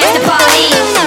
crash the party.